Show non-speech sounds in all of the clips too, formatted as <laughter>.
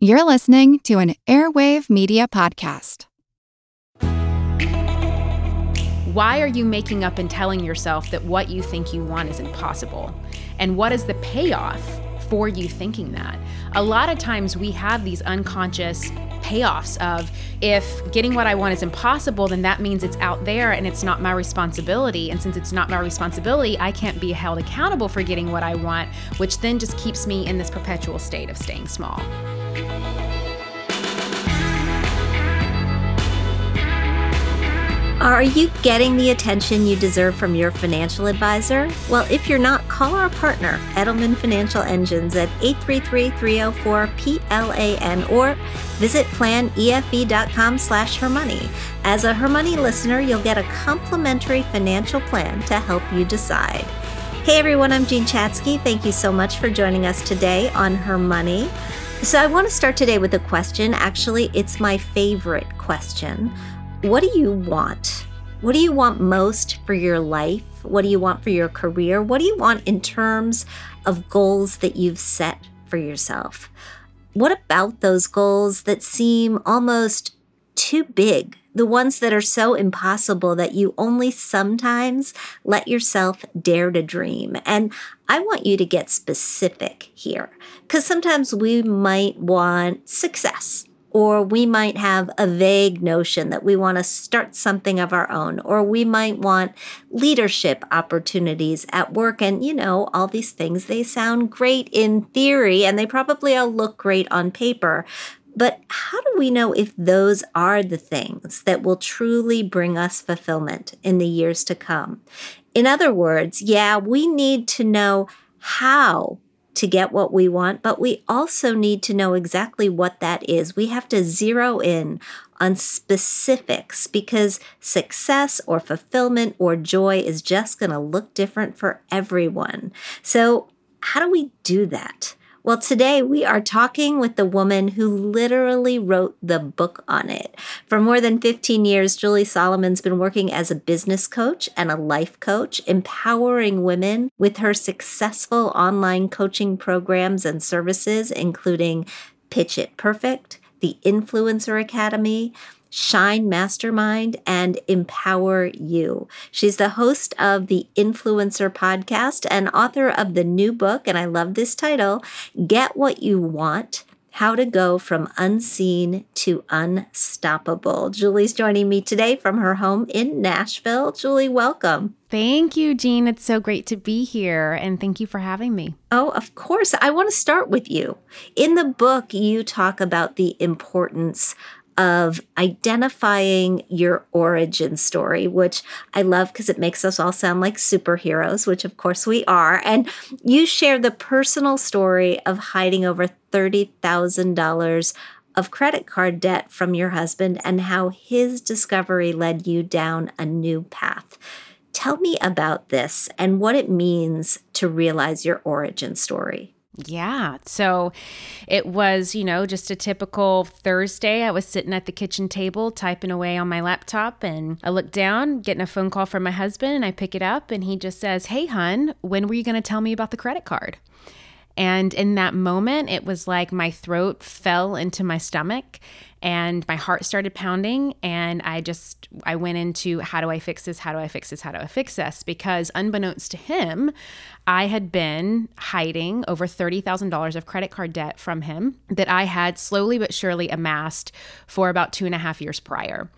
You're listening to an Airwave Media Podcast. Why are you making up and telling yourself that what you think you want is impossible? And what is the payoff for you thinking that? A lot of times we have these unconscious payoffs of if getting what I want is impossible, then that means it's out there and it's not my responsibility. And since it's not my responsibility, I can't be held accountable for getting what I want, which then just keeps me in this perpetual state of staying small. Are you getting the attention you deserve from your financial advisor? Well, if you're not, call our partner, Edelman Financial Engines, at 833 304 PLAN or visit planefe.com slash hermoney. As a Hermoney listener, you'll get a complimentary financial plan to help you decide. Hey everyone, I'm Jean Chatzky. Thank you so much for joining us today on Her Money. So, I want to start today with a question. Actually, it's my favorite question. What do you want? What do you want most for your life? What do you want for your career? What do you want in terms of goals that you've set for yourself? What about those goals that seem almost too big? The ones that are so impossible that you only sometimes let yourself dare to dream. And I want you to get specific here because sometimes we might want success or we might have a vague notion that we want to start something of our own, or we might want leadership opportunities at work. And, you know, all these things, they sound great in theory and they probably all look great on paper. But how do we know if those are the things that will truly bring us fulfillment in the years to come? In other words, yeah, we need to know how to get what we want, but we also need to know exactly what that is. We have to zero in on specifics because success or fulfillment or joy is just going to look different for everyone. So, how do we do that? Well, today we are talking with the woman who literally wrote the book on it. For more than 15 years, Julie Solomon's been working as a business coach and a life coach, empowering women with her successful online coaching programs and services, including Pitch It Perfect, the Influencer Academy, Shine Mastermind, and Empower You. She's the host of the Influencer Podcast and author of the new book, and I love this title Get What You Want. How to go from unseen to unstoppable. Julie's joining me today from her home in Nashville. Julie, welcome. Thank you, Jean. It's so great to be here, and thank you for having me. Oh, of course. I want to start with you. In the book, you talk about the importance of identifying your origin story, which I love because it makes us all sound like superheroes, which of course we are. And you share the personal story of hiding over $30,000 of credit card debt from your husband and how his discovery led you down a new path. Tell me about this and what it means to realize your origin story. Yeah. So it was, you know, just a typical Thursday. I was sitting at the kitchen table typing away on my laptop and I look down, getting a phone call from my husband, and I pick it up and he just says, Hey, hun, when were you going to tell me about the credit card? And in that moment, it was like my throat fell into my stomach and my heart started pounding and i just i went into how do i fix this? How do i fix this? How do i fix this? Because unbeknownst to him i had been hiding over $30000 of credit card debt from him that i had slowly but surely amassed for about two and a half years prior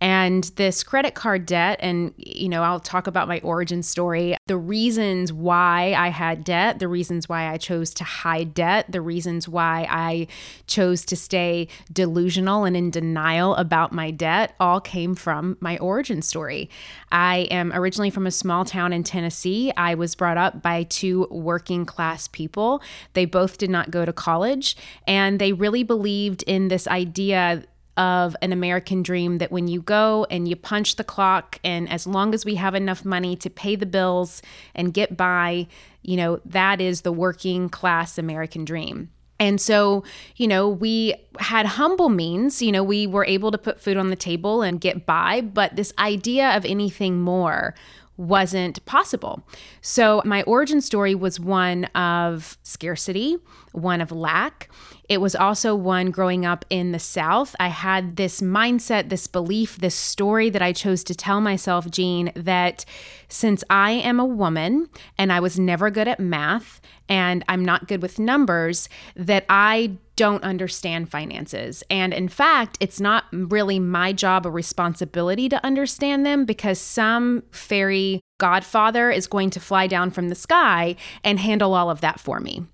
and this credit card debt, and you know, I'll talk about my origin story, the reasons why I had debt, the reasons why I chose to hide debt, the reasons why I chose to stay delusional and in denial about my debt all came from my origin story. I am originally from a small town in Tennessee. I was brought up by two working class people. They both did not go to college, and they really believed in this idea of an American dream that when you go and you punch the clock, and as long as we have enough money to pay the bills and get by, you know, that is the working class American dream. And so, you know, we had humble means, you know, we were able to put food on the table and get by, but this idea of anything more wasn't possible. So, my origin story was one of scarcity, one of lack. It was also one growing up in the South. I had this mindset, this belief, this story that I chose to tell myself, Jean, that since I am a woman and I was never good at math and I'm not good with numbers, that I don't understand finances. And in fact, it's not really my job or responsibility to understand them because some fairy godfather is going to fly down from the sky and handle all of that for me.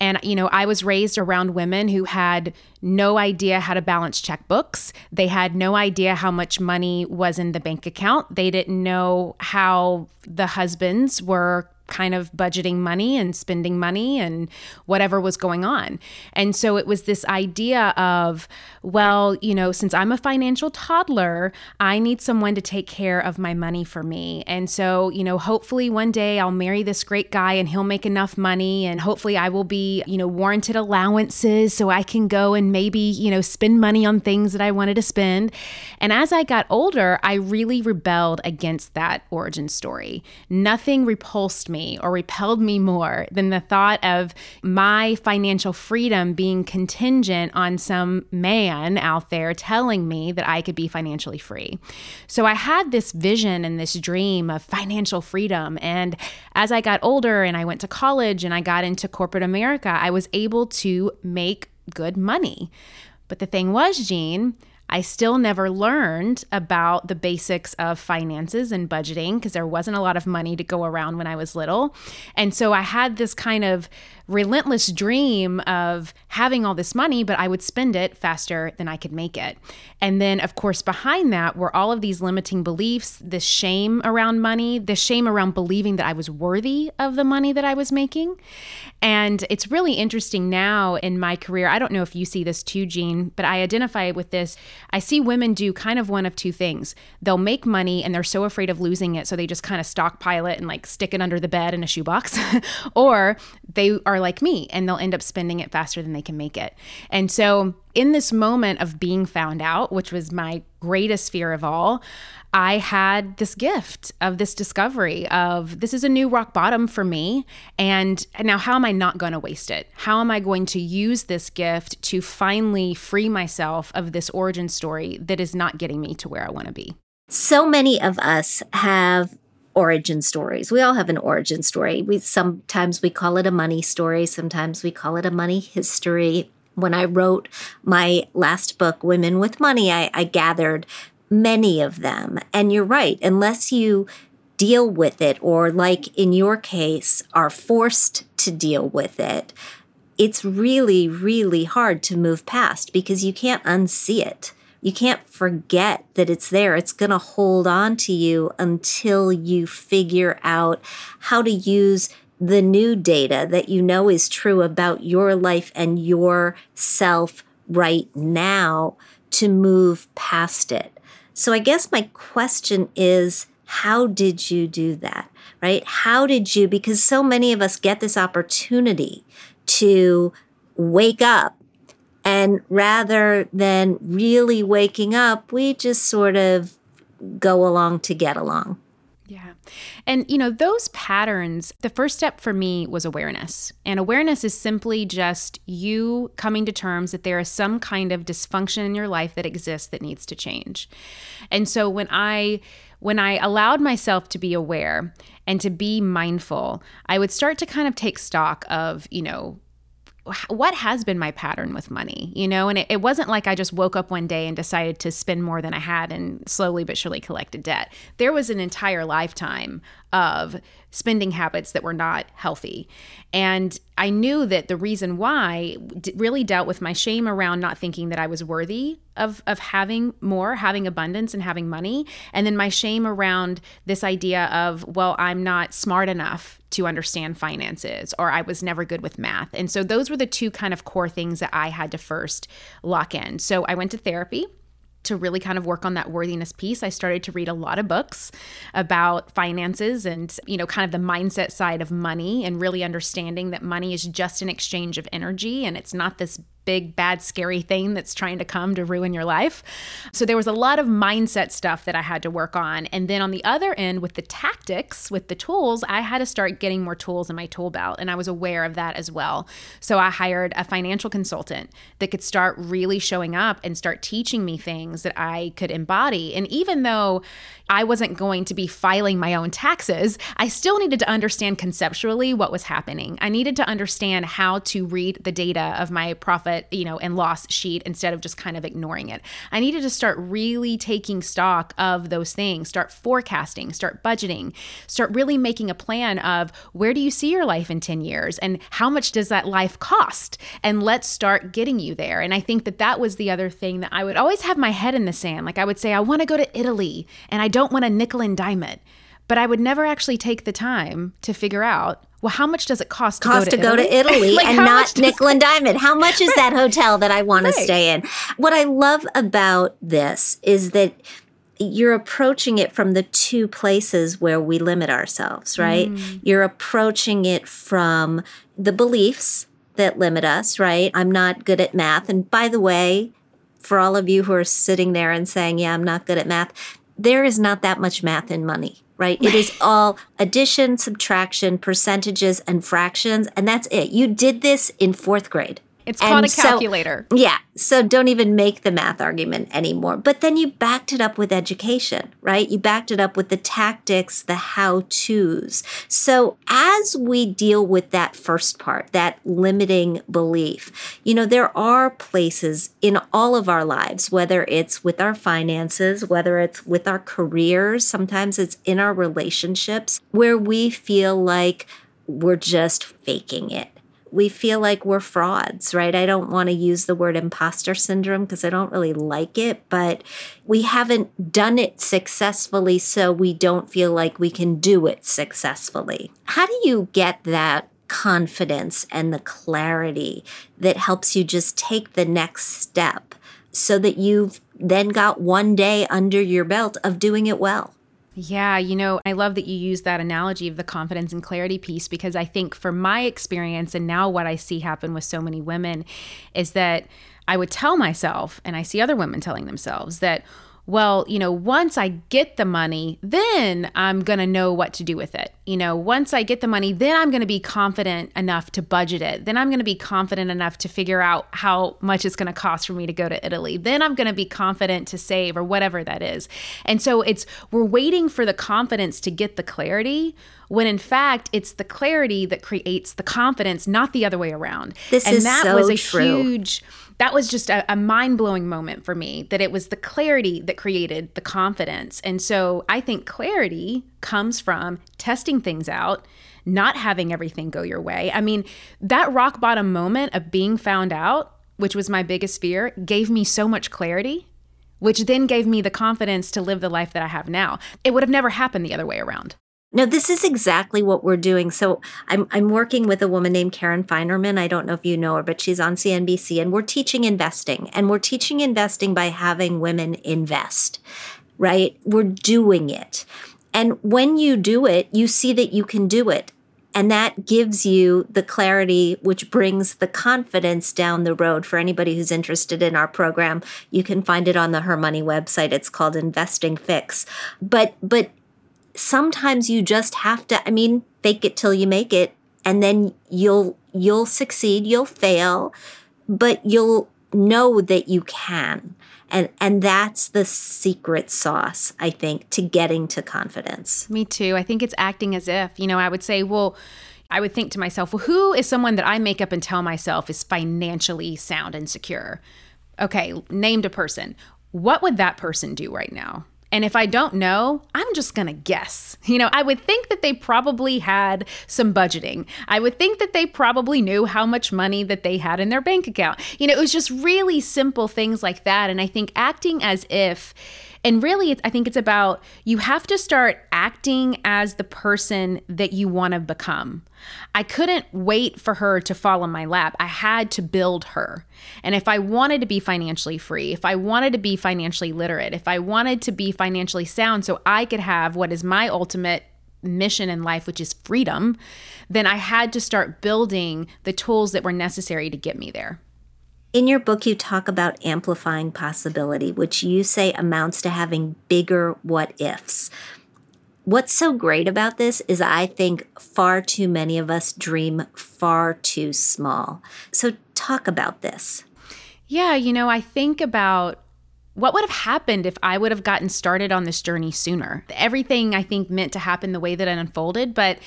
And, you know, I was raised around women who had no idea how to balance checkbooks. They had no idea how much money was in the bank account. They didn't know how the husbands were kind of budgeting money and spending money and whatever was going on. And so it was this idea of, well, you know, since I'm a financial toddler, I need someone to take care of my money for me. And so, you know, hopefully one day I'll marry this great guy and he'll make enough money and hopefully I will be, you know, warranted allowances so I can go and maybe, you know, spend money on things that I wanted to spend. And as I got older, I really rebelled against that origin story. Nothing repulsed me me or repelled me more than the thought of my financial freedom being contingent on some man out there telling me that I could be financially free. So I had this vision and this dream of financial freedom. And as I got older and I went to college and I got into corporate America, I was able to make good money. But the thing was, Jean, I still never learned about the basics of finances and budgeting because there wasn't a lot of money to go around when I was little. And so I had this kind of relentless dream of having all this money, but I would spend it faster than I could make it. And then, of course, behind that were all of these limiting beliefs, this shame around money, the shame around believing that I was worthy of the money that I was making. And it's really interesting now in my career. I don't know if you see this too, Jean, but I identify with this. I see women do kind of one of two things. They'll make money and they're so afraid of losing it, so they just kind of stockpile it and like stick it under the bed in a shoebox. <laughs> or they are like me and they'll end up spending it faster than they can make it. And so, in this moment of being found out, which was my greatest fear of all, I had this gift of this discovery of this is a new rock bottom for me. And now, how am I not going to waste it? How am I going to use this gift to finally free myself of this origin story that is not getting me to where I want to be? So many of us have origin stories. We all have an origin story. We sometimes we call it a money story, sometimes we call it a money history. When I wrote my last book, Women with Money, I, I gathered many of them. And you're right, unless you deal with it, or like in your case, are forced to deal with it, it's really, really hard to move past because you can't unsee it you can't forget that it's there. It's going to hold on to you until you figure out how to use the new data that you know is true about your life and your self right now to move past it. So I guess my question is how did you do that? Right? How did you because so many of us get this opportunity to wake up and rather than really waking up, we just sort of go along to get along. And, you know, those patterns, the first step for me was awareness. And awareness is simply just you coming to terms that there is some kind of dysfunction in your life that exists that needs to change. And so when I when I allowed myself to be aware and to be mindful, I would start to kind of take stock of, you know, what has been my pattern with money you know? And it, it, wasn't like i just woke up one day and decided to spend more than i had and slowly but surely collected debt. There was an entire lifetime of spending habits that were not healthy. And I knew that the reason why really dealt with my shame around not thinking that I was worthy of, of having more, having abundance, and having money. And then my shame around this idea of, well, I'm not smart enough to understand finances, or I was never good with math. And so those were the two kind of core things that I had to first lock in. So I went to therapy to really kind of work on that worthiness piece, I started to read a lot of books about finances and, you know, kind of the mindset side of money and really understanding that money is just an exchange of energy and it's not this big, bad, scary thing that's trying to come to ruin your life. So there was a lot of mindset stuff that I had to work on. And then on the other end, with the tactics, with the tools, I had to start getting more tools in my tool belt. And I was aware of that as well. So I hired a financial consultant that could start really showing up and start teaching me things that I could embody. And even though I wasn't going to be filing my own taxes, I still needed to understand conceptually what was happening. I needed to understand how to read the data of my profit, you know, and loss sheet instead of just kind of ignoring it. I needed to start really taking stock of those things, start forecasting, start budgeting, start really making a plan of where do you see your life in 10 years and how much does that life cost? And let's start getting you there. And I think that that was the other thing that I would always have my head in the sand. Like I would say, I want to go to Italy and I don't don't want a nickel and dime it. But I would never actually take the time to figure out well, how much does it cost, cost to, go, to, to go to Italy <laughs> like and not nickel and diamond? How much is that <laughs> hotel that I want right. to stay in? What I love about this is that you're approaching it from the two places where we limit ourselves, right? Mm. You're approaching it from the beliefs that limit us, right? I'm not good at math. And by the way, for all of you who are sitting there and saying, Yeah, I'm not good at math, there is not that much math in money, right? It is all addition, subtraction, percentages, and fractions, and that's it. You did this in fourth grade. It's called and a calculator. So, yeah. So don't even make the math argument anymore. But then you backed it up with education, right? You backed it up with the tactics, the how to's. So as we deal with that first part, that limiting belief, you know, there are places in all of our lives, whether it's with our finances, whether it's with our careers, sometimes it's in our relationships, where we feel like we're just faking it we feel like we're frauds, right? I don't want to use the word imposter syndrome because I don't really like it, but we haven't done it successfully, so we don't feel like we can do it successfully. How do you get that confidence and the clarity that helps you just take the next step so that you've then got one day under your belt of doing it well? Yeah, you know, I love that you use that analogy of the confidence and clarity piece because I think for my experience and now what I see happen with so many women is that I would tell myself, and I see other women telling themselves, that well, you know, once I get the money, then I'm going to know what to do with it. You know, once I get the money, then I'm going to be confident enough to budget it. Then I'm going to be confident enough to figure out how much it's going to cost for me to go to Italy. Then I'm going to be confident to save or whatever that is. And so it's, we're waiting for the confidence to get the clarity when in fact it's the clarity that creates the confidence, not the other way around. This and is that so was a true. huge that was just a, a mind blowing moment for me that it was the clarity that created the confidence. And so I think clarity comes from testing things out, not having everything go your way. I mean, that rock bottom moment of being found out, which was my biggest fear, gave me so much clarity which then gave me the confidence to live the life that I have now. It would have never happened the other way around. No, this is exactly what we're doing. So I'm I'm working with a woman named Karen Finerman. I don't know if you know her, but she's on CNBC and we're teaching investing. And we're teaching investing by having women invest. Right? We're doing it. And when you do it, you see that you can do it. And that gives you the clarity, which brings the confidence down the road. For anybody who's interested in our program, you can find it on the Her Money website. It's called Investing Fix. But but sometimes you just have to i mean fake it till you make it and then you'll you'll succeed you'll fail but you'll know that you can. And and that's the secret sauce i think to getting to confidence. Me too. I think it's acting as if you know i would say well i would think to myself well who is someone that i make up and tell myself is financially sound and secure? Okay named a person. What would that person do right now and if I don't know, I'm just going to guess. You know, I would think that they probably had some budgeting. I would think that they probably knew how much money that they had in their bank account. You know, it was just really simple things like that. And I think acting as if and really, I think it's about you have to start acting as the person that you want to become. I couldn't wait for her to fall in my lap. I had to build her. And if I wanted to be financially free, if I wanted to be financially literate, if I wanted to be financially sound so I could have what is my ultimate mission in life, which is freedom, then I had to start building the tools that were necessary to get me there. In your book, you talk about amplifying possibility, which you say amounts to having bigger what ifs. What's so great about this is I think far too many of us dream far too small. So, talk about this. Yeah, you know, I think about what would have happened if I would have gotten started on this journey sooner. Everything I think meant to happen the way that it unfolded, but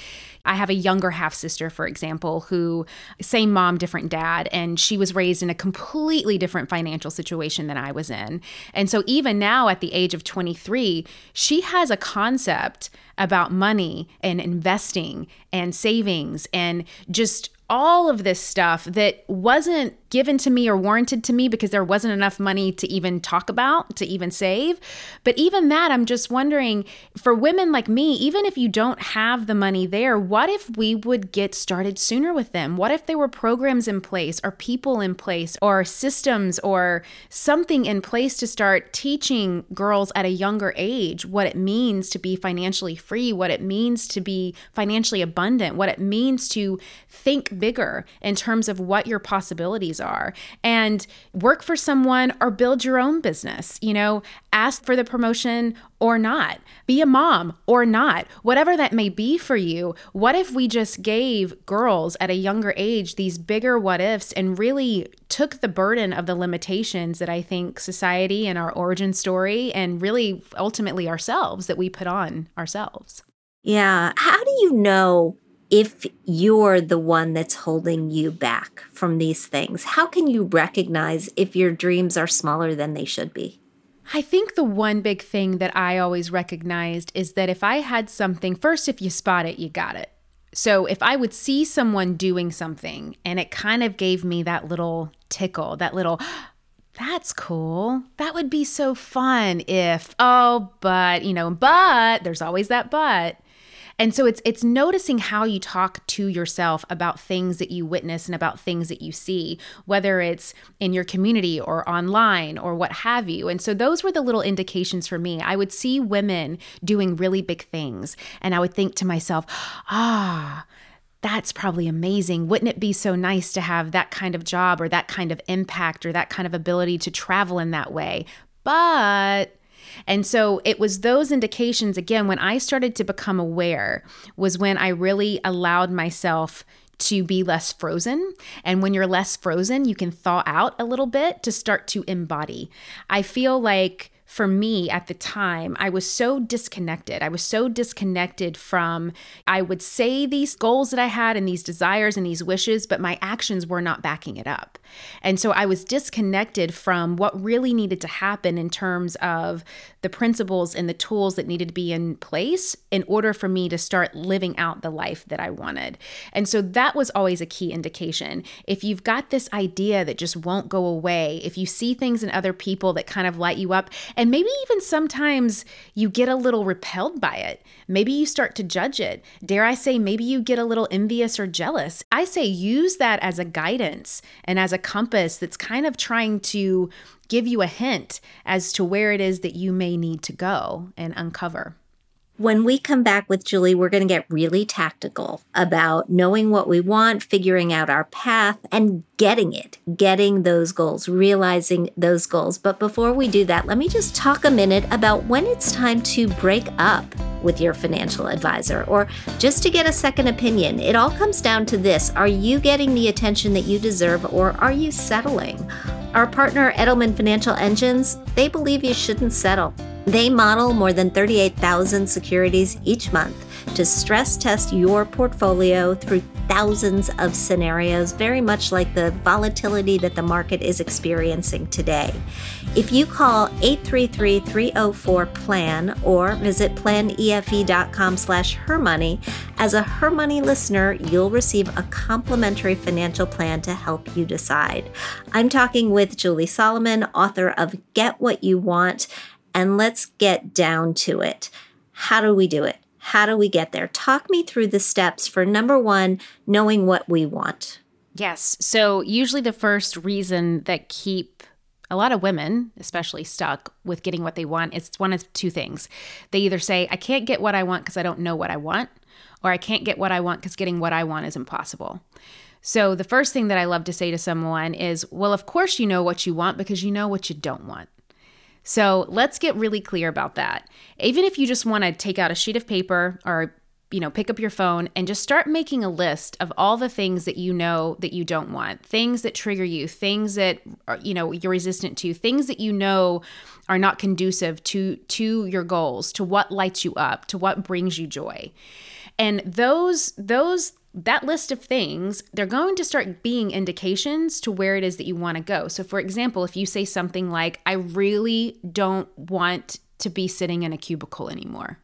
I have a younger half sister, for example, who, same mom, different dad, and she was raised in a completely different financial situation than I was in. And so, even now at the age of 23, she has a concept about money and investing and savings and just all of this stuff that wasn't given to me or warranted to me because there wasn't enough money to even talk about, to even save. But even that, I'm just wondering for women like me, even if you don't have the money there, what if we would get started sooner with them? What if there were programs in place or people in place or systems or something in place to start teaching girls at a younger age what it means to be financially free, what it means to be financially abundant, what it means to think bigger in terms of what your possibilities are and work for someone or build your own business. You know, ask for the promotion or not, be a mom or not, whatever that may be for you. What if we just gave girls at a younger age these bigger what ifs and really took the burden of the limitations that I think society and our origin story and really ultimately ourselves that we put on ourselves? Yeah. How do you know if you're the one that's holding you back from these things? How can you recognize if your dreams are smaller than they should be? I think the one big thing that I always recognized is that if I had something, first, if you spot it, you got it. So if I would see someone doing something and it kind of gave me that little tickle, that little, <gasps> that's cool. That would be so fun if, oh, but, you know, but there's always that but. And so it's it's noticing how you talk to yourself about things that you witness and about things that you see, whether it's in your community or online or what have you. And so those were the little indications for me. I would see women doing really big things and I would think to myself, "Ah, that's probably amazing. Wouldn't it be so nice to have that kind of job or that kind of impact or that kind of ability to travel in that way?" But and so it was those indications again when I started to become aware was when I really allowed myself to be less frozen. And when you're less frozen, you can thaw out a little bit to start to embody. I feel like for me at the time, I was so disconnected. I was so disconnected from, I would say these goals that I had and these desires and these wishes, but my actions were not backing it up. And so I was disconnected from what really needed to happen in terms of the principles and the tools that needed to be in place in order for me to start living out the life that I wanted. And so that was always a key indication. If you've got this idea that just won't go away, if you see things in other people that kind of light you up, and maybe even sometimes you get a little repelled by it, maybe you start to judge it. Dare I say, maybe you get a little envious or jealous. I say use that as a guidance and as a compass that's kind of trying to give you a hint as to where it is that you may need to go and uncover. When we come back with Julie, we're going to get really tactical about knowing what we want, figuring out our path, and getting it, getting those goals, realizing those goals. But before we do that, let me just talk a minute about when it's time to break up with your financial advisor or just to get a second opinion. It all comes down to this Are you getting the attention that you deserve or are you settling? Our partner, Edelman Financial Engines, they believe you shouldn't settle. They model more than 38,000 securities each month to stress test your portfolio through thousands of scenarios, very much like the volatility that the market is experiencing today. If you call 833-304-PLAN or visit planefe.com slash hermoney, as a Her Money listener, you'll receive a complimentary financial plan to help you decide. I'm talking with Julie Solomon, author of Get What You Want, and let's get down to it. How do we do it? How do we get there? Talk me through the steps for number one, knowing what we want. Yes. So, usually the first reason that keep a lot of women, especially stuck with getting what they want, is one of two things. They either say, I can't get what I want because I don't know what I want, or I can't get what I want because getting what I want is impossible. So, the first thing that I love to say to someone is, well, of course you know what you want because you know what you don't want. So, let's get really clear about that. Even if you just want to take out a sheet of paper or you know, pick up your phone and just start making a list of all the things that you know that you don't want, things that trigger you, things that you know you're resistant to, things that you know are not conducive to to your goals, to what lights you up, to what brings you joy. And those those that list of things, they're going to start being indications to where it is that you want to go. So for example, if you say something like I really don't want to be sitting in a cubicle anymore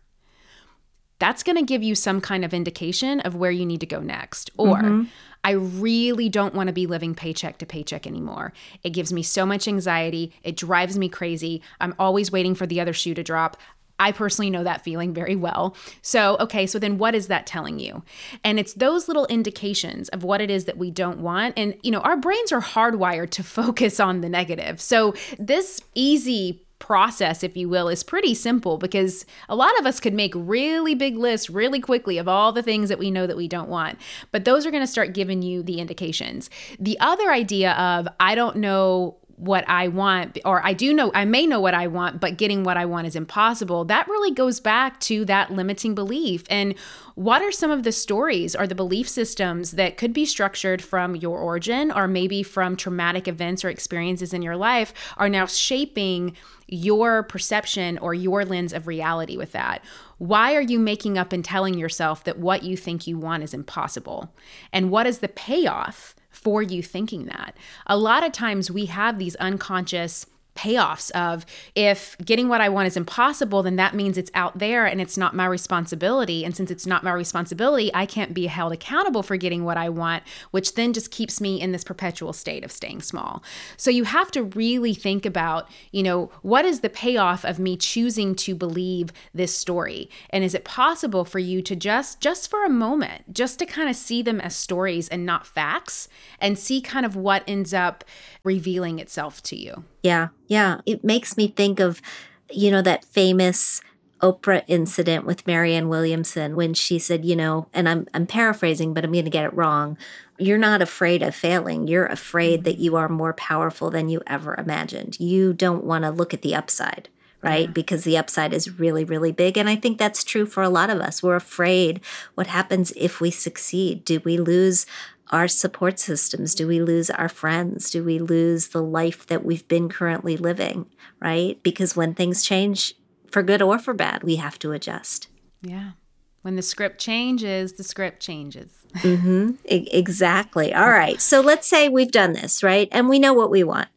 that's going to give you some kind of indication of where you need to go next. Or, mm-hmm. I really don't want to be living paycheck to paycheck anymore. It gives me so much anxiety. It drives me crazy. I'm always waiting for the other shoe to drop. I personally know that feeling very well. So, okay, so then what is that telling you? And it's those little indications of what it is that we don't want. And, you know, our brains are hardwired to <laughs> focus on the negative. So, this easy process, if you will, is pretty simple because a lot of us could make really big lists really quickly of all the things that we know that we don't want. But those are going to start giving you the indications. The other idea of, I don't know what I want, or I do know, I may know what I want, but getting what I want is impossible. That really goes back to that limiting belief. And what are some of the stories or the belief systems that could be structured from your origin or maybe from traumatic events or experiences in your life are now shaping your perception or your lens of reality with that? Why are you making up and telling yourself that what you think you want is impossible? And what is the payoff for you thinking that? A lot of times we have these unconscious payoffs of if getting what I want is impossible, then that means it's out there and it's not my responsibility. And since it's not my responsibility, I can't be held accountable for getting what I want, which then just keeps me in this perpetual state of staying small. So you have to really think about, you know, what is the payoff of me choosing to believe this story? And is it possible for you to just, just for a moment, just to kind of see them as stories and not facts and see kind of what ends up revealing itself to you? Yeah, yeah. It makes me think of, you know, that famous Oprah incident with Marianne Williamson when she said, you know, and I'm I'm paraphrasing, but I'm going to get it wrong. You're not afraid of failing. You're afraid that mm-hmm. you are more powerful than you ever imagined. You don't want to look at the upside, right? Yeah. Because the upside is really really big and I think that's true for a lot of us. We're afraid what happens if we succeed? Do we lose our support systems? Do we lose our friends? Do we lose the life that we've been currently living? Right? Because when things change, for good or for bad, we have to adjust. Yeah. When the script changes, the script changes. <laughs> mm-hmm. Exactly. All right. So let's say we've done this, right? And we know what we want.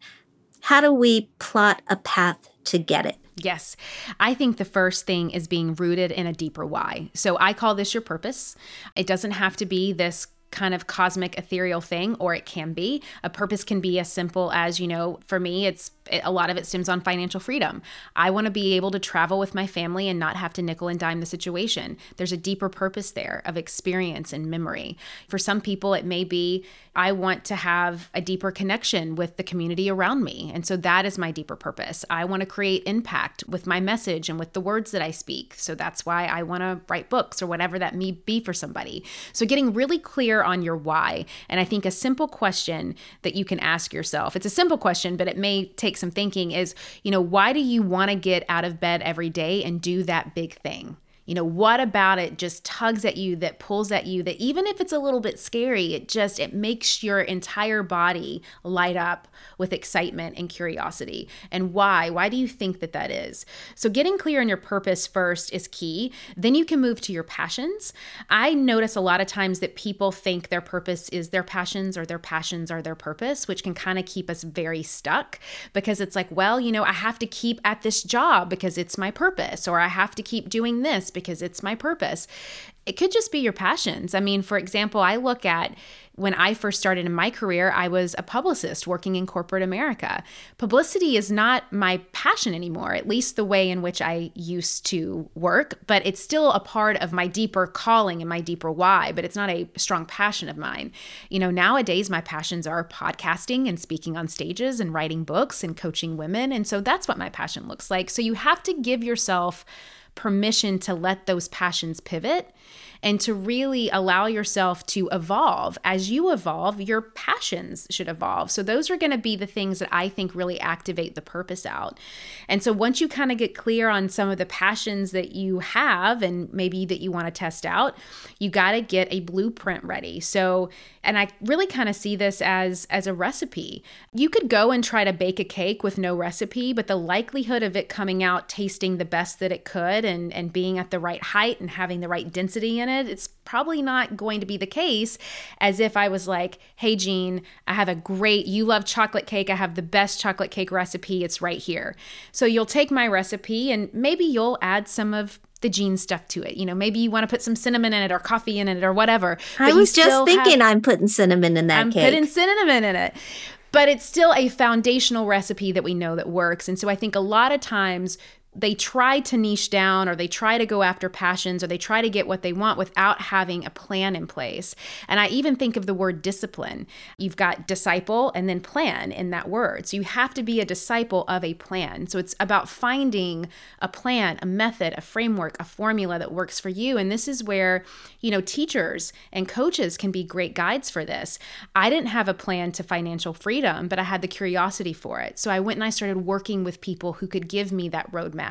How do we plot a path to get it? Yes. I think the first thing is being rooted in a deeper why. So I call this your purpose. It doesn't have to be this kind of cosmic ethereal thing or it can be. A purpose can be as simple as you know for me it's a lot of it stems on financial freedom. I want to be able to travel with my family and not have to nickel and dime the situation. There's a deeper purpose there of experience and memory. For some people it may be i want to have a deeper connection with the community around me and so that is my deeper purpose. I want to create impact with my message and with the words that i speak so that's why i want to write books or whatever that may be for somebody. So getting really clear on your why. And I think a simple question that you can ask yourself, it's a simple question, but it may take some thinking is, you know, why do you want to get out of bed every day and do that big thing? You know, what about it just tugs at you, that pulls at you, that even if it's a little bit scary, it just it makes your entire body light up with excitement and curiosity. And why? Why do you think that that is? So getting clear on your purpose first is key. Then you can move to your passions. I notice a lot of times that people think their purpose is their passions or their passions are their purpose, which can kind of keep us very stuck because it's like, well, you know, I have to keep at this job because it's my purpose or I have to keep doing this because it's my purpose. It could just be your passions. I mean, for example, I look at when I first started in my career, I was a publicist working in corporate America. Publicity is not my passion anymore, at least the way in which I used to work, but it's still a part of my deeper calling and my deeper why, but it's not a strong passion of mine. You know, nowadays my passions are podcasting and speaking on stages and writing books and coaching women. And so that's what my passion looks like. So you have to give yourself permission to let those passions pivot and to really allow yourself to evolve. As you evolve, your passions should evolve. So, those are going to be the things that I think really activate the purpose out. And so, once you kind of get clear on some of the passions that you have and maybe that you want to test out, you got to get a blueprint ready. So, and I really kind of see this as as a recipe. You could go and try to bake a cake with no recipe, but the likelihood of it coming out tasting the best that it could and and being at the right height and having the right density in it, it's probably not going to be the case as if I was like, "Hey Jean, I have a great you love chocolate cake. I have the best chocolate cake recipe. It's right here." So you'll take my recipe and maybe you'll add some of the Jean stuff to it. You know, maybe you want to put some cinnamon in it or coffee in it or whatever. I was just thinking have, I'm putting cinnamon in that I'm cake. putting cinnamon in it. But it's still a foundational recipe that we know that works. And so I think a lot of times they try to niche down or they try to go after passions or they try to get what they want without having a plan in place. And I even think of the word discipline. You've got disciple and then plan in that word. So you have to be a disciple of a plan. So it's about finding a plan, a method, a framework, a formula that works for you. And this is where, you know, teachers and coaches can be great guides for this. I didn't have a plan to financial freedom, but I had the curiosity for it. So I went and I started working with people who could give me that roadmap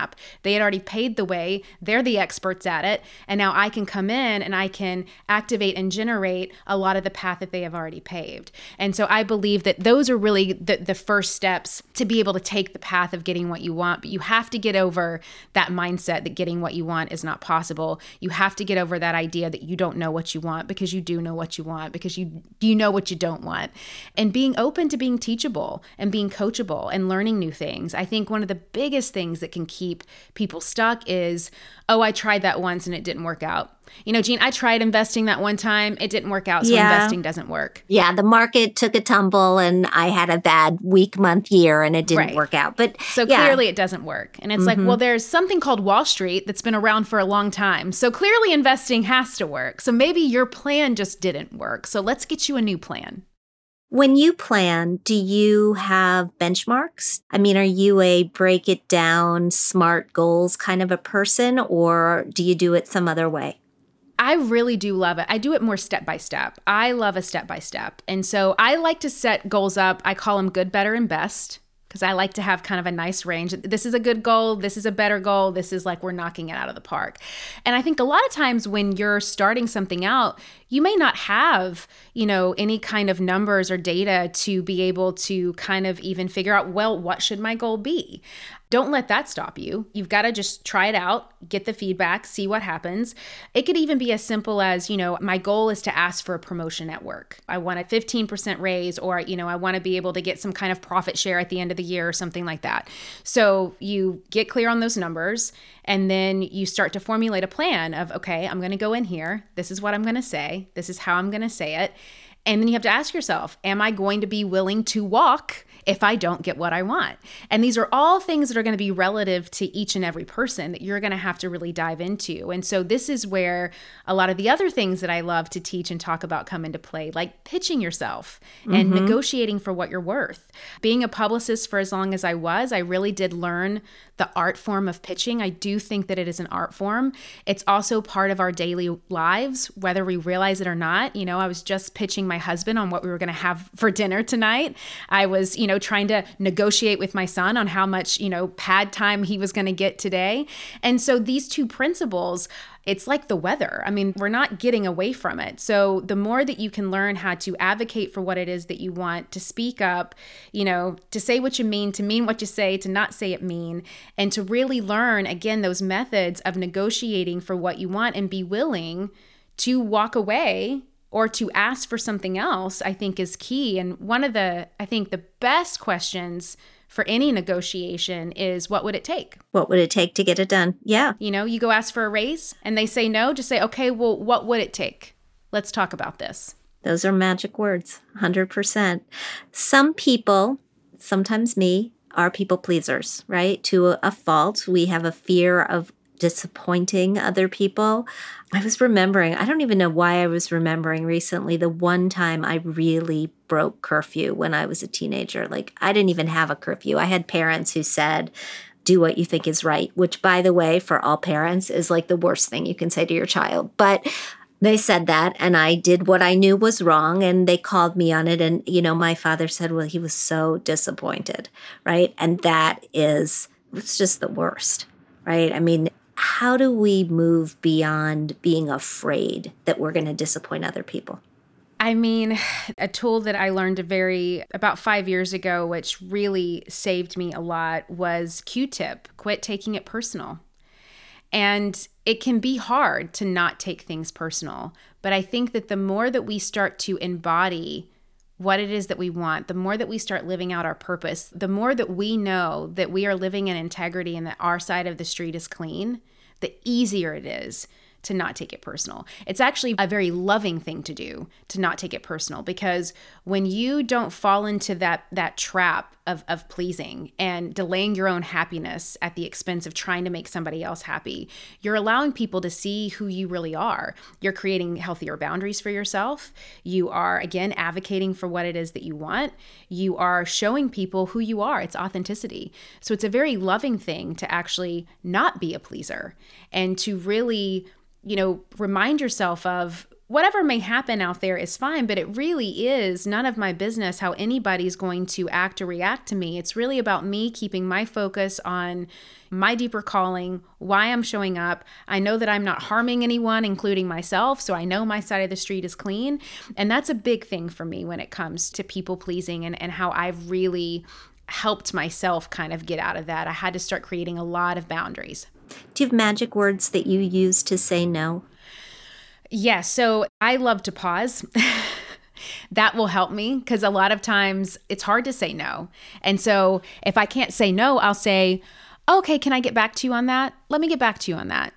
They had already paid the way, they're the experts at it. And now I can come in and I can activate and generate a lot of the path that they have already paved. And so I believe that those are really the, the first steps to be able to take the path of getting what you want. But you have to get over that mindset that getting what you want is not possible. You have to get over that idea that you don't know what you want because you do know what you want, because you you know what you don't want. And being open to being teachable and being coachable and learning new things. I think one of the biggest things that can keep keep people stuck is, oh, I tried that once and it didn't work out. You know, Jean, I tried investing that one time. It didn't work out. So yeah. investing doesn't work. Yeah. The market took a tumble and I had a bad week, month, year, and it didn't right. work out. But so yeah. clearly it doesn't work. And it's mm-hmm. like, well, there's something called Wall Street that's been around for a long time. So clearly investing has to work. So maybe your plan just didn't work. So let's get you a new plan. When you plan, do you have benchmarks? I mean, are you a break it down, smart goals kind of a person, or do you do it some other way? I really do love it. I do it more step by step. I love a step by step. And so I like to set goals up. I call them good, better, and best because I like to have kind of a nice range. This is a good goal. This is a better goal. This is like we're knocking it out of the park. And I think a lot of times when you're starting something out, you may not have, you know, any kind of numbers or data to be able to kind of even figure out, well, what should my goal be? Don't let that stop you. You've got to just try it out, get the feedback, see what happens. It could even be as simple as, you know, my goal is to ask for a promotion at work. I want a 15% raise, or, you know, I want to be able to get some kind of profit share at the end of the year or something like that. So you get clear on those numbers and then you start to formulate a plan of, okay, I'm going to go in here. This is what I'm going to say. This is how I'm going to say it. And then you have to ask yourself, am I going to be willing to walk if I don't get what I want? And these are all things that are going to be relative to each and every person that you're going to have to really dive into. And so this is where a lot of the other things that I love to teach and talk about come into play, like pitching yourself and mm-hmm. negotiating for what you're worth. Being a publicist for as long as I was, I really did learn the art form of pitching. I do think that it is an art form. It's also part of our daily lives, whether we realize it or not. You know, I was just pitching my husband on what we were going to have for dinner tonight. I was, you know, trying to negotiate with my son on how much, you know, pad time he was going to get today. And so these two principles it's like the weather. I mean, we're not getting away from it. So the more that you can learn how to advocate for what it is that you want, to speak up, you know, to say what you mean, to mean what you say, to not say it mean, and to really learn again those methods of negotiating for what you want and be willing to walk away or to ask for something else, I think is key. And one of the, I think, the best questions for any negotiation is what would it take? What would it take to get it done? Yeah. You know, you go ask for a raise and they say no, just say, okay, well, what would it take? Let's talk about this. Those are magic words, 100%. Some people, sometimes me, are people pleasers, right? To a fault. We have a fear of disappointing other people. I was remembering, I don't even know why I was remembering recently the one time I really broke curfew when I was a teenager. Like, I didn't even have a curfew. I had parents who said, do what you think is right, which, by the way, for all parents is like the worst thing you can say to your child. But They said that, and I did what I knew was wrong, and they called me on it. And, you know, my father said, well, he was so disappointed, right? And that is, it's just the worst, right? I mean, how do we move beyond being afraid that we're going to disappoint other people? I mean, a tool that I learned very about 5 years ago which really saved me a lot was Q-tip, quit taking it personal. And it can be hard to not take things personal, but I think that the more that we start to embody what it is that we want, the more that we start living out our purpose, the more that we know that we are living in integrity and that our side of the street is clean, the easier it is to not take it personal. It's actually a very loving thing to do to not take it personal because when you don't fall into that that trap of of pleasing and delaying your own happiness at the expense of trying to make somebody else happy, you're allowing people to see who you really are. You're creating healthier boundaries for yourself. You are again advocating for what it is that you want. You are showing people who you are. It's authenticity. So it's a very loving thing to actually not be a pleaser and to really you know, remind yourself of whatever may happen out there is fine, but it really is none of my business how anybody's going to act or react to me. It's really about me keeping my focus on my deeper calling, why I'm showing up. I know that I'm not harming anyone, including myself, so I know my side of the street is clean. And that's a big thing for me when it comes to people pleasing and, and how I've really helped myself kind of get out of that. I had to start creating a lot of boundaries. Do you have magic words that you use to say no? Yes. Yeah, so I love to pause. <laughs> that will help me because a lot of times it's hard to say no. And so if I can't say no, I'll say, okay, can I get back to you on that? Let me get back to you on that.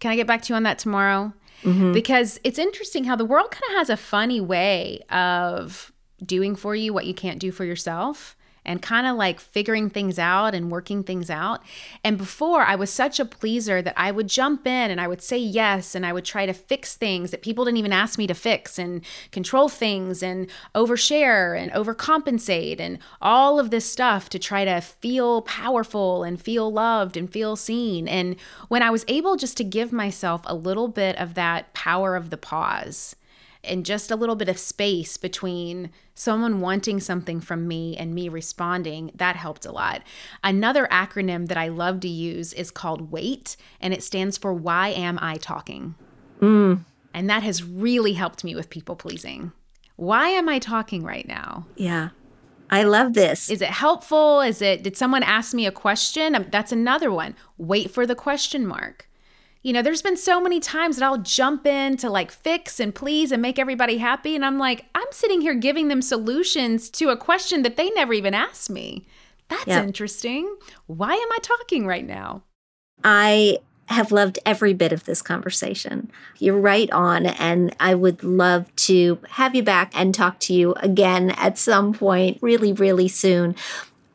Can I get back to you on that tomorrow? Mm-hmm. Because it's interesting how the world kind of has a funny way of doing for you what you can't do for yourself and kind of like figuring things out and working things out. And before, I was such a pleaser that I would jump in and I would say yes and I would try to fix things that people didn't even ask me to fix and control things and overshare and overcompensate and all of this stuff to try to feel powerful and feel loved and feel seen. And when I was able just to give myself a little bit of that power of the pause, and just a little bit of space between someone wanting something from me and me responding, that helped a lot. Another acronym that I love to use is called WAIT, and it stands for Why Am I Talking? Mm. And that has really helped me with people pleasing. Why am I talking right now? Yeah. I love this. Is it helpful? Is it did someone ask me a question? That's another one. Wait for the question mark. You know, there's been so many times that I'll jump in to like fix and please and make everybody happy. And I'm like, I'm sitting here giving them solutions to a question that they never even asked me. That's interesting. Why am I talking right now? I have loved every bit of this conversation. You're right on, and I would love to have you back and talk to you again at some point, really, really soon.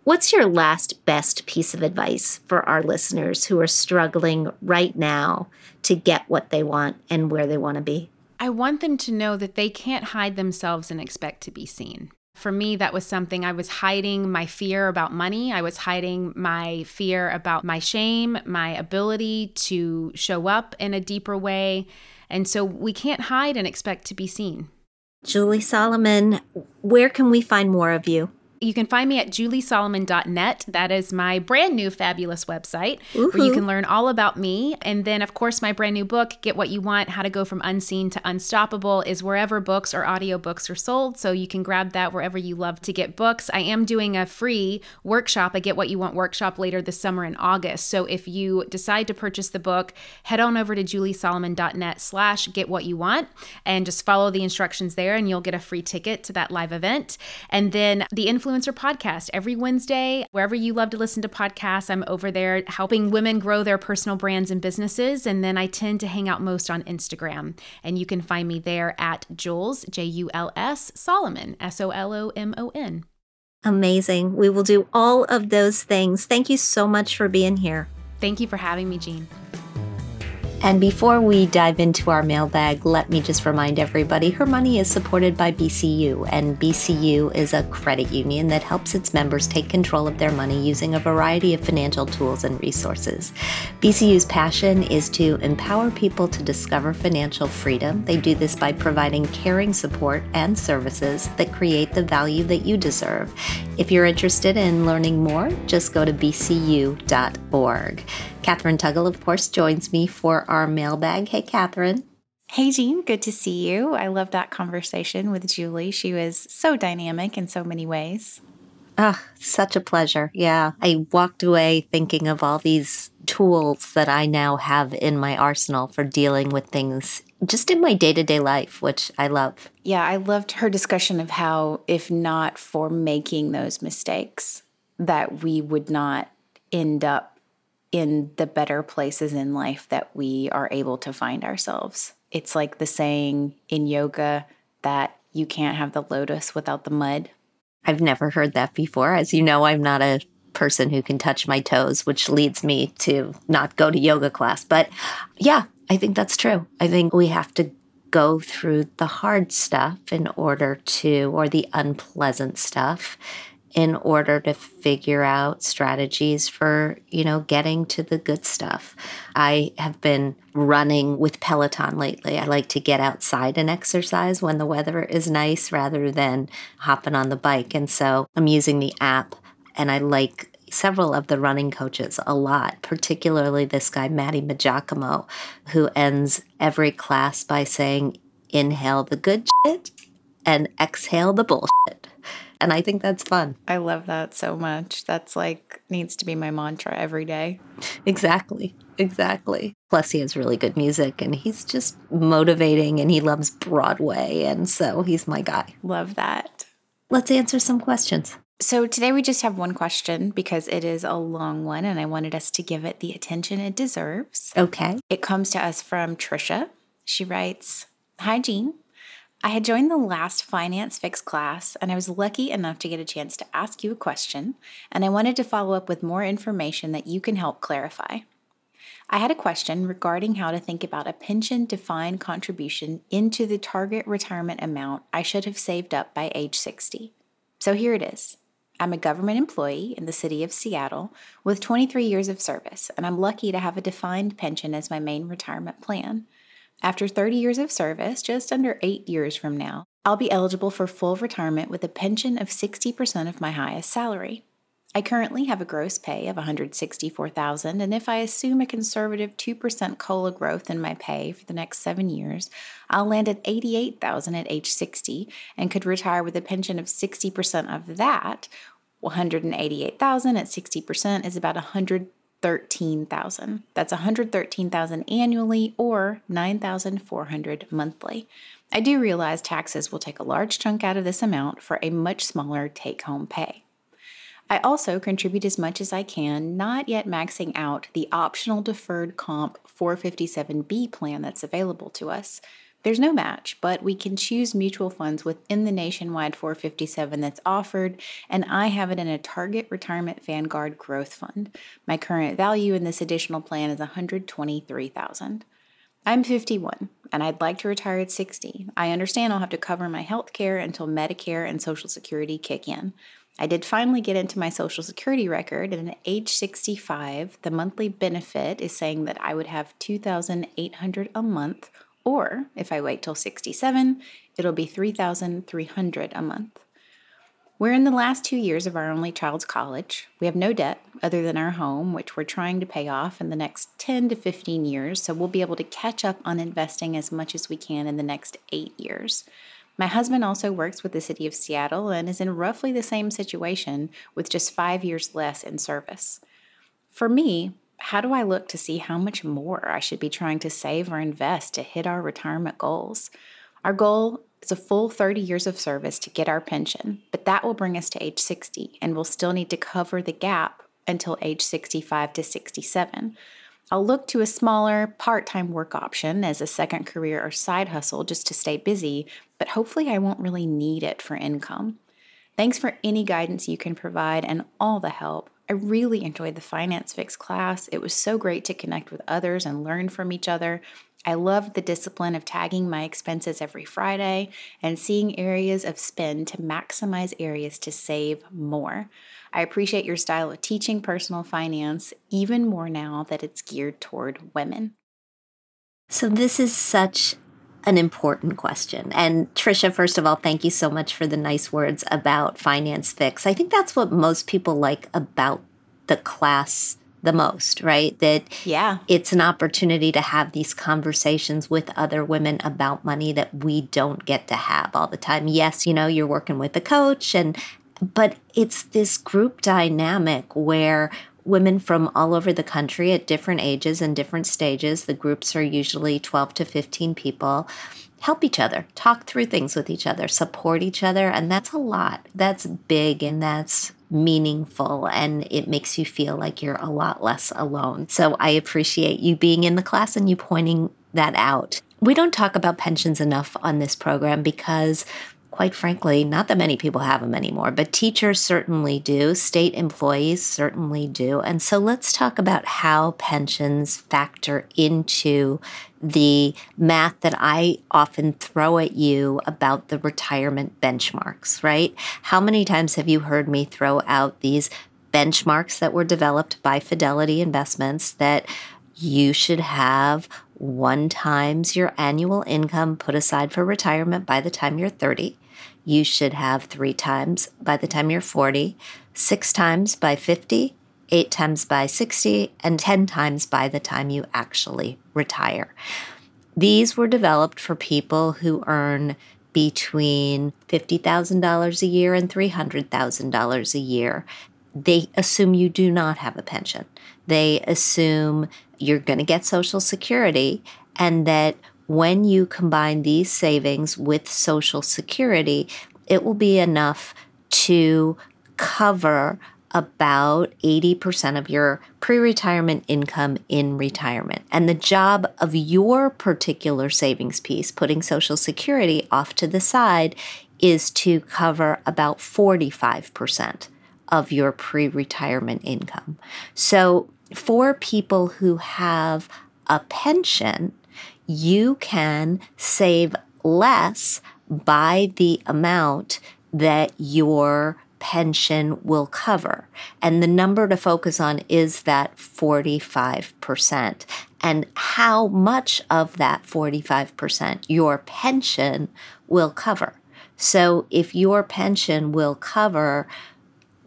What's your last best piece of advice for our listeners who are struggling right now to get what they want and where they want to be? I want them to know that they can't hide themselves and expect to be seen. For me, that was something I was hiding my fear about money. I was hiding my fear about my shame, my ability to show up in a deeper way. And so we can't hide and expect to be seen. Julie Solomon, where can we find more of you? You can find me at juliesolomon.net. That is my brand new fabulous website Ooh-hoo. where you can learn all about me. And then, of course, my brand new book, Get What You Want How to Go From Unseen to Unstoppable, is wherever books or audiobooks are sold. So you can grab that wherever you love to get books. I am doing a free workshop, a Get What You Want workshop later this summer in August. So if you decide to purchase the book, head on over to juliesolomon.net slash get what you want and just follow the instructions there and you'll get a free ticket to that live event. And then the influence Influencer Podcast every Wednesday. Wherever you love to listen to podcasts, I'm over there helping women grow their personal brands and businesses. And then I tend to hang out most on Instagram. And you can find me there at Jules, J U L S, Solomon, S O L O M O N. Amazing. We will do all of those things. Thank you so much for being here. Thank you for having me, Jean. And before we dive into our mailbag, let me just remind everybody her money is supported by BCU, and BCU is a credit union that helps its members take control of their money using a variety of financial tools and resources. BCU's passion is to empower people to discover financial freedom. They do this by providing caring support and services that create the value that you deserve. If you're interested in learning more, just go to bcu.org. Kathryn Tuggle, of course, joins me for our mailbag. Hey, Kathryn. Hey, Jean, good to see you. I love that conversation with Julie. She was so dynamic in so many ways. Ah, oh, such a pleasure. Yeah. I walked away thinking of all these tools that I now have in my arsenal for dealing with things just in my day to day life, which I love. Yeah, I loved her discussion of how, if not for making those mistakes, that we would not end up in the better places in life that we are able to find ourselves. It's like the saying in yoga that you can't have the lotus without the mud. I've never heard that before. As you know, I'm not a person who can touch my toes, which leads me to not go to yoga class. But yeah, I think that's true. I think we have to go through the hard stuff in order to, or the unpleasant stuff in order to figure out strategies for, you know, getting to the good stuff. I have been running with Peloton lately. I like to get outside and exercise when the weather is nice rather than hopping on the bike. And so I'm using the app and I like several of the running coaches a lot, particularly this guy, Matty Maggiacomo, who ends every class by saying, inhale the good shit and exhale the bullshit. And I think that's fun. I love that so much. That's like needs to be my mantra every day. Exactly. Exactly. Plus, he has really good music and he's just motivating and he loves Broadway. And so he's my guy. Love that. Let's answer some questions. So, today we just have one question because it is a long one and I wanted us to give it the attention it deserves. Okay. It comes to us from Trisha. She writes Hi, Jean. I had joined the last Finance Fix class, and I was lucky enough to get a chance to ask you a question, and I wanted to follow up with more information that you can help clarify. I had a question regarding how to think about a pension defined contribution into the target retirement amount I should have saved up by age 60. So here it is. I'm a government employee in the city of Seattle with 23 years of service, and I'm lucky to have a defined pension as my main retirement plan. After 30 years of service, just under eight years from now, I'll be eligible for full retirement with a pension of 60% of my highest salary. I currently have a gross pay of 164,000 and if I assume a conservative 2% COLA growth in my pay for the next 7 years, I'll land at 88,000 at age 60 and could retire with a pension of 60% of that. 188,000 at 60% is about 100 13,000. That's 113,000 annually or 9,400 monthly. I do realize taxes will take a large chunk out of this amount for a much smaller take home pay. I also contribute as much as I can, not yet maxing out the optional deferred comp 457B plan that's available to us. There's no match, but we can choose mutual funds within the nationwide 457 that's offered, and I have it in a Target Retirement Vanguard Growth Fund. My current value in this additional plan is 123,000. I'm 51 and I'd like to retire at 60. I understand I'll have to cover my health care until Medicare and Social Security kick in. I did finally get into my Social Security record, and at age 65, the monthly benefit is saying that I would have 2,800 a month or if I wait till 67, it'll be 3,300 a month. We're in the last 2 years of our only child's college. We have no debt other than our home, which we're trying to pay off in the next 10 to 15 years, so we'll be able to catch up on investing as much as we can in the next 8 years. My husband also works with the city of Seattle and is in roughly the same situation with just 5 years less in service. For me, how do I look to see how much more I should be trying to save or invest to hit our retirement goals? Our goal is a full 30 years of service to get our pension, but that will bring us to age 60 and we'll still need to cover the gap until age 65 to 67. I'll look to a smaller part time work option as a second career or side hustle just to stay busy, but hopefully I won't really need it for income. Thanks for any guidance you can provide and all the help. I really enjoyed the Finance Fix class. It was so great to connect with others and learn from each other. I loved the discipline of tagging my expenses every Friday and seeing areas of spend to maximize areas to save more. I appreciate your style of teaching personal finance even more now that it's geared toward women. So, this is such an important question. And Trisha, first of all, thank you so much for the nice words about Finance Fix. I think that's what most people like about the class the most, right? That yeah. it's an opportunity to have these conversations with other women about money that we don't get to have all the time. Yes, you know, you're working with a coach and but it's this group dynamic where women from all over the country at different ages and different stages. The groups are usually 12 to 15 people. Help each other, talk through things with each other, support each other. And that's a lot. That's big and that's meaningful and it makes you feel like you're a lot less alone. So I appreciate you being in the class and you pointing that out. We don't talk about pensions enough on this program because quite frankly, not that many people have them anymore, but teachers certainly do, state employees certainly do. And so let's talk about how pensions factor into the math that I often throw at you about the retirement benchmarks, right? How many times have you heard me throw out these benchmarks that were developed by Fidelity Investments that you should have one times your annual income put aside for retirement by the time you're 30 you should have three times by the time you're 40, six times by 50, eight times by 60, and 10 times by the time you actually retire. These were developed for people who earn between $50,000 a year and $300,000 a year. They assume you do not have a pension. They assume you're going to get Social Security and that when you combine these savings with Social Security, it will be enough to cover about 80% of your pre retirement income in retirement. And the job of your particular savings piece, putting Social Security off to the side, is to cover about 45% of your pre retirement income. So, for people who have a pension, you can save less by the amount that your pension will cover. And the number to focus on is that 45%. And how much of that 45% your pension will cover. So if your pension will cover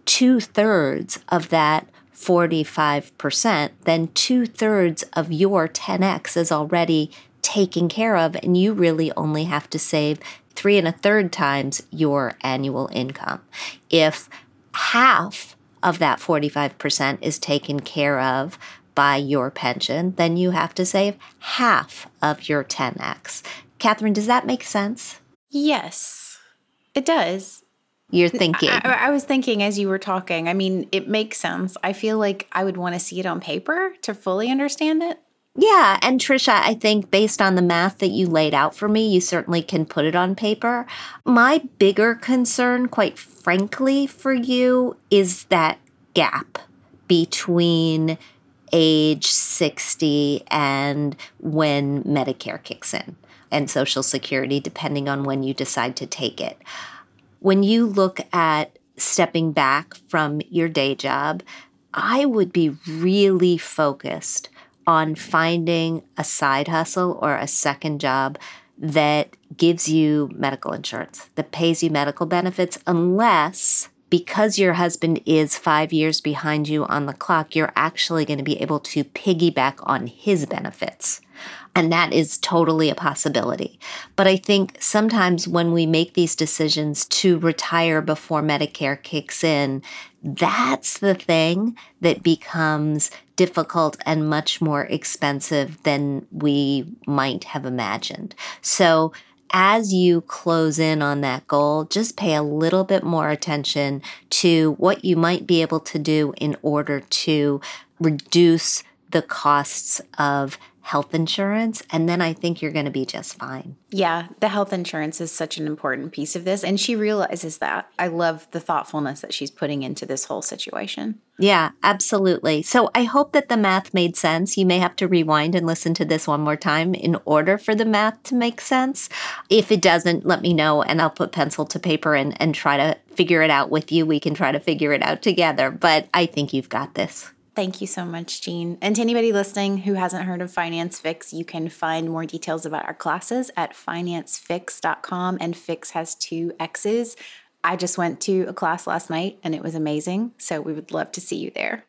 two thirds of that 45%, then two thirds of your 10x is already taken care of, and you really only have to save three and a third times your annual income. If half of that 45% is taken care of by your pension, then you have to save half of your 10x. Kathryn, does that make sense? Yes, it does. You're thinking. I, I, was thinking as you were talking. I mean, it makes sense. I feel like I would want to see it on paper to fully understand it. Yeah. And Trisha, I think based on the math that you laid out for me, you certainly can put it on paper. My bigger concern, quite frankly, for you is that gap between age 60 and when Medicare kicks in and Social Security, depending on when you decide to take it. When you look at stepping back from your day job, I would be really focused on finding a side hustle or a second job that gives you medical insurance, that pays you medical benefits, unless because your husband is five years behind you on the clock, you're actually going to be able to piggyback on his benefits. And that is totally a possibility. But I think sometimes when we make these decisions to retire before Medicare kicks in, that's the thing that becomes difficult and much more expensive than we might have imagined. So, as you close in on that goal, just pay a little bit more attention to what you might be able to do in order to reduce the costs of health insurance, and then I think you're going to be just fine. Yeah, the health insurance is such an important piece of this. And she realizes that. I love the thoughtfulness that she's putting into this whole situation. Yeah, absolutely. So I hope that the math made sense. You may have to rewind and listen to this one more time in order for the math to make sense. If it doesn't, let me know and I'll put pencil to paper and, and try to figure it out with you. We can try to figure it out together. But I think you've got this. Thank you so much, Jean. And to anybody listening who hasn't heard of Finance Fix, you can find more details about our classes at financefix.com. And Fix has two X's. I just went to a class last night and it was amazing. So we would love to see you there.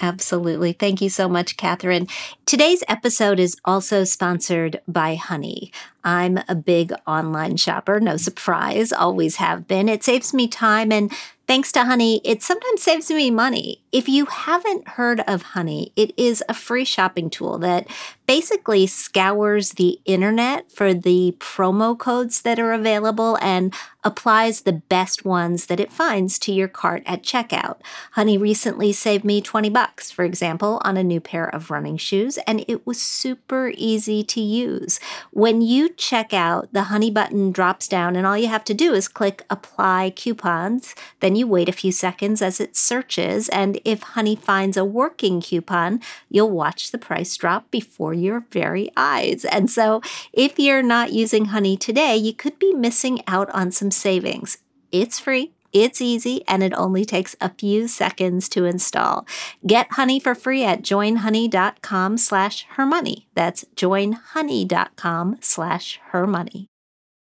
Absolutely. Thank you so much, Kathryn. Today's episode is also sponsored by Honey. I'm a big online shopper, no surprise, always have been. It saves me time and Thanks to Honey, it sometimes saves me money. If you haven't heard of Honey, it is a free shopping tool that basically scours the internet for the promo codes that are available and applies the best ones that it finds to your cart at checkout. Honey recently saved me 20 bucks, for example, on a new pair of running shoes, and it was super easy to use. When you check out, the Honey button drops down, and all you have to do is click Apply Coupons. Then you wait a few seconds as it searches, and if Honey finds a working coupon, you'll watch the price drop before your very eyes. And so, if you're not using Honey today, you could be missing out on some savings. It's free. It's easy and it only takes a few seconds to install. Get Honey for free at joinhoney.com slash hermoney. That's joinhoney.com slash hermoney.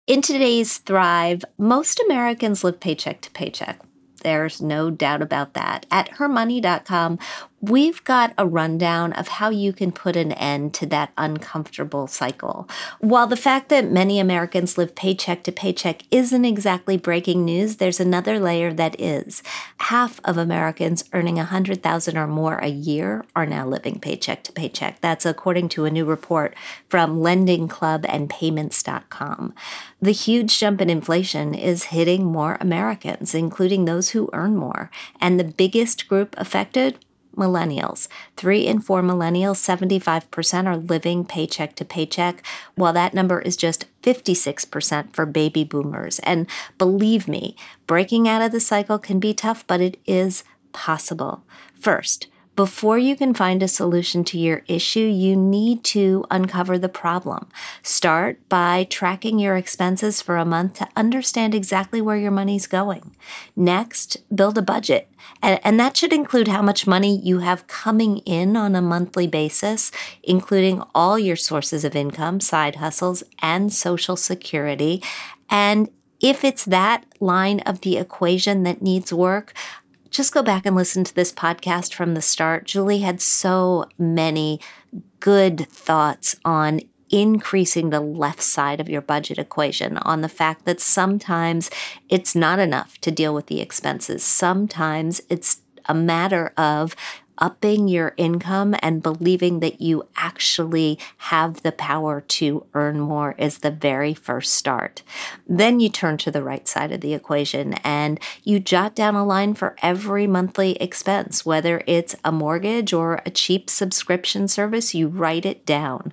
In today's Thrive, most Americans live paycheck to paycheck. There's no doubt about that. At hermoney.com, we've got a rundown of how you can put an end to that uncomfortable cycle. While the fact that many Americans live paycheck to paycheck isn't exactly breaking news, there's another layer that is. Half of Americans earning 100,000 or more a year are now living paycheck to paycheck. That's according to a new report from Lending Club and PYMNTS.com. The huge jump in inflation is hitting more Americans, including those who earn more, and the biggest group affected millennials. Three in four millennials, 75%, are living paycheck to paycheck, while that number is just 56% for baby boomers. And believe me, breaking out of the cycle can be tough, but it is possible. First, before you can find a solution to your issue, you need to uncover the problem. Start by tracking your expenses for a month to understand exactly where your money's going. Next, build a budget. And, that should include how much money you have coming in on a monthly basis, including all your sources of income, side hustles, and social security. And if it's that line of the equation that needs work, just go back and listen to this podcast from the start. Julie had so many good thoughts on increasing the left side of your budget equation on the fact that sometimes it's not enough to deal with the expenses. Sometimes it's a matter of upping your income and believing that you actually have the power to earn more is the very first start. Then you turn to the right side of the equation and you jot down a line for every monthly expense, whether it's a mortgage or a cheap subscription service, you write it down.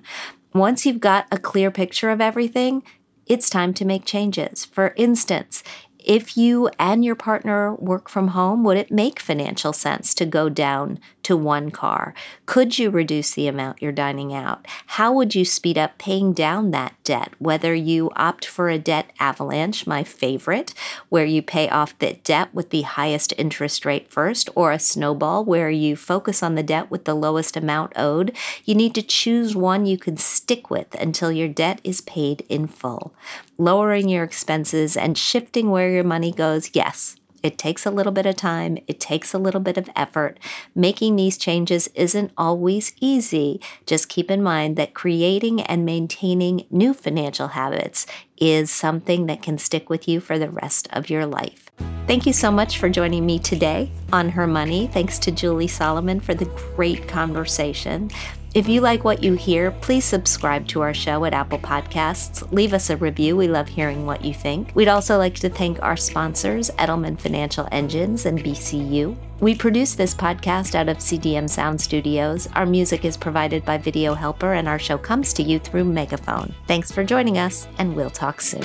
Once you've got a clear picture of everything, it's time to make changes. For instance, if you and your partner work from home, would it make financial sense to go down to one car? Could you reduce the amount you're dining out? How would you speed up paying down that debt? Whether you opt for a debt avalanche, my favorite, where you pay off the debt with the highest interest rate first, or a snowball where you focus on the debt with the lowest amount owed, you need to choose one you can stick with until your debt is paid in full. Lowering your expenses and shifting where your money goes, yes, it takes a little bit of time, it takes a little bit of effort. Making these changes isn't always easy. Just keep in mind that creating and maintaining new financial habits is something that can stick with you for the rest of your life. Thank you so much for joining me today on Her Money. Thanks to Julie Solomon for the great conversation. If you like what you hear, please subscribe to our show at Apple Podcasts. Leave us a review. We love hearing what you think. We'd also like to thank our sponsors, Edelman Financial Engines and BCU. We produce this podcast out of CDM Sound Studios. Our music is provided by Video Helper, and our show comes to you through Megaphone. Thanks for joining us, and we'll talk soon.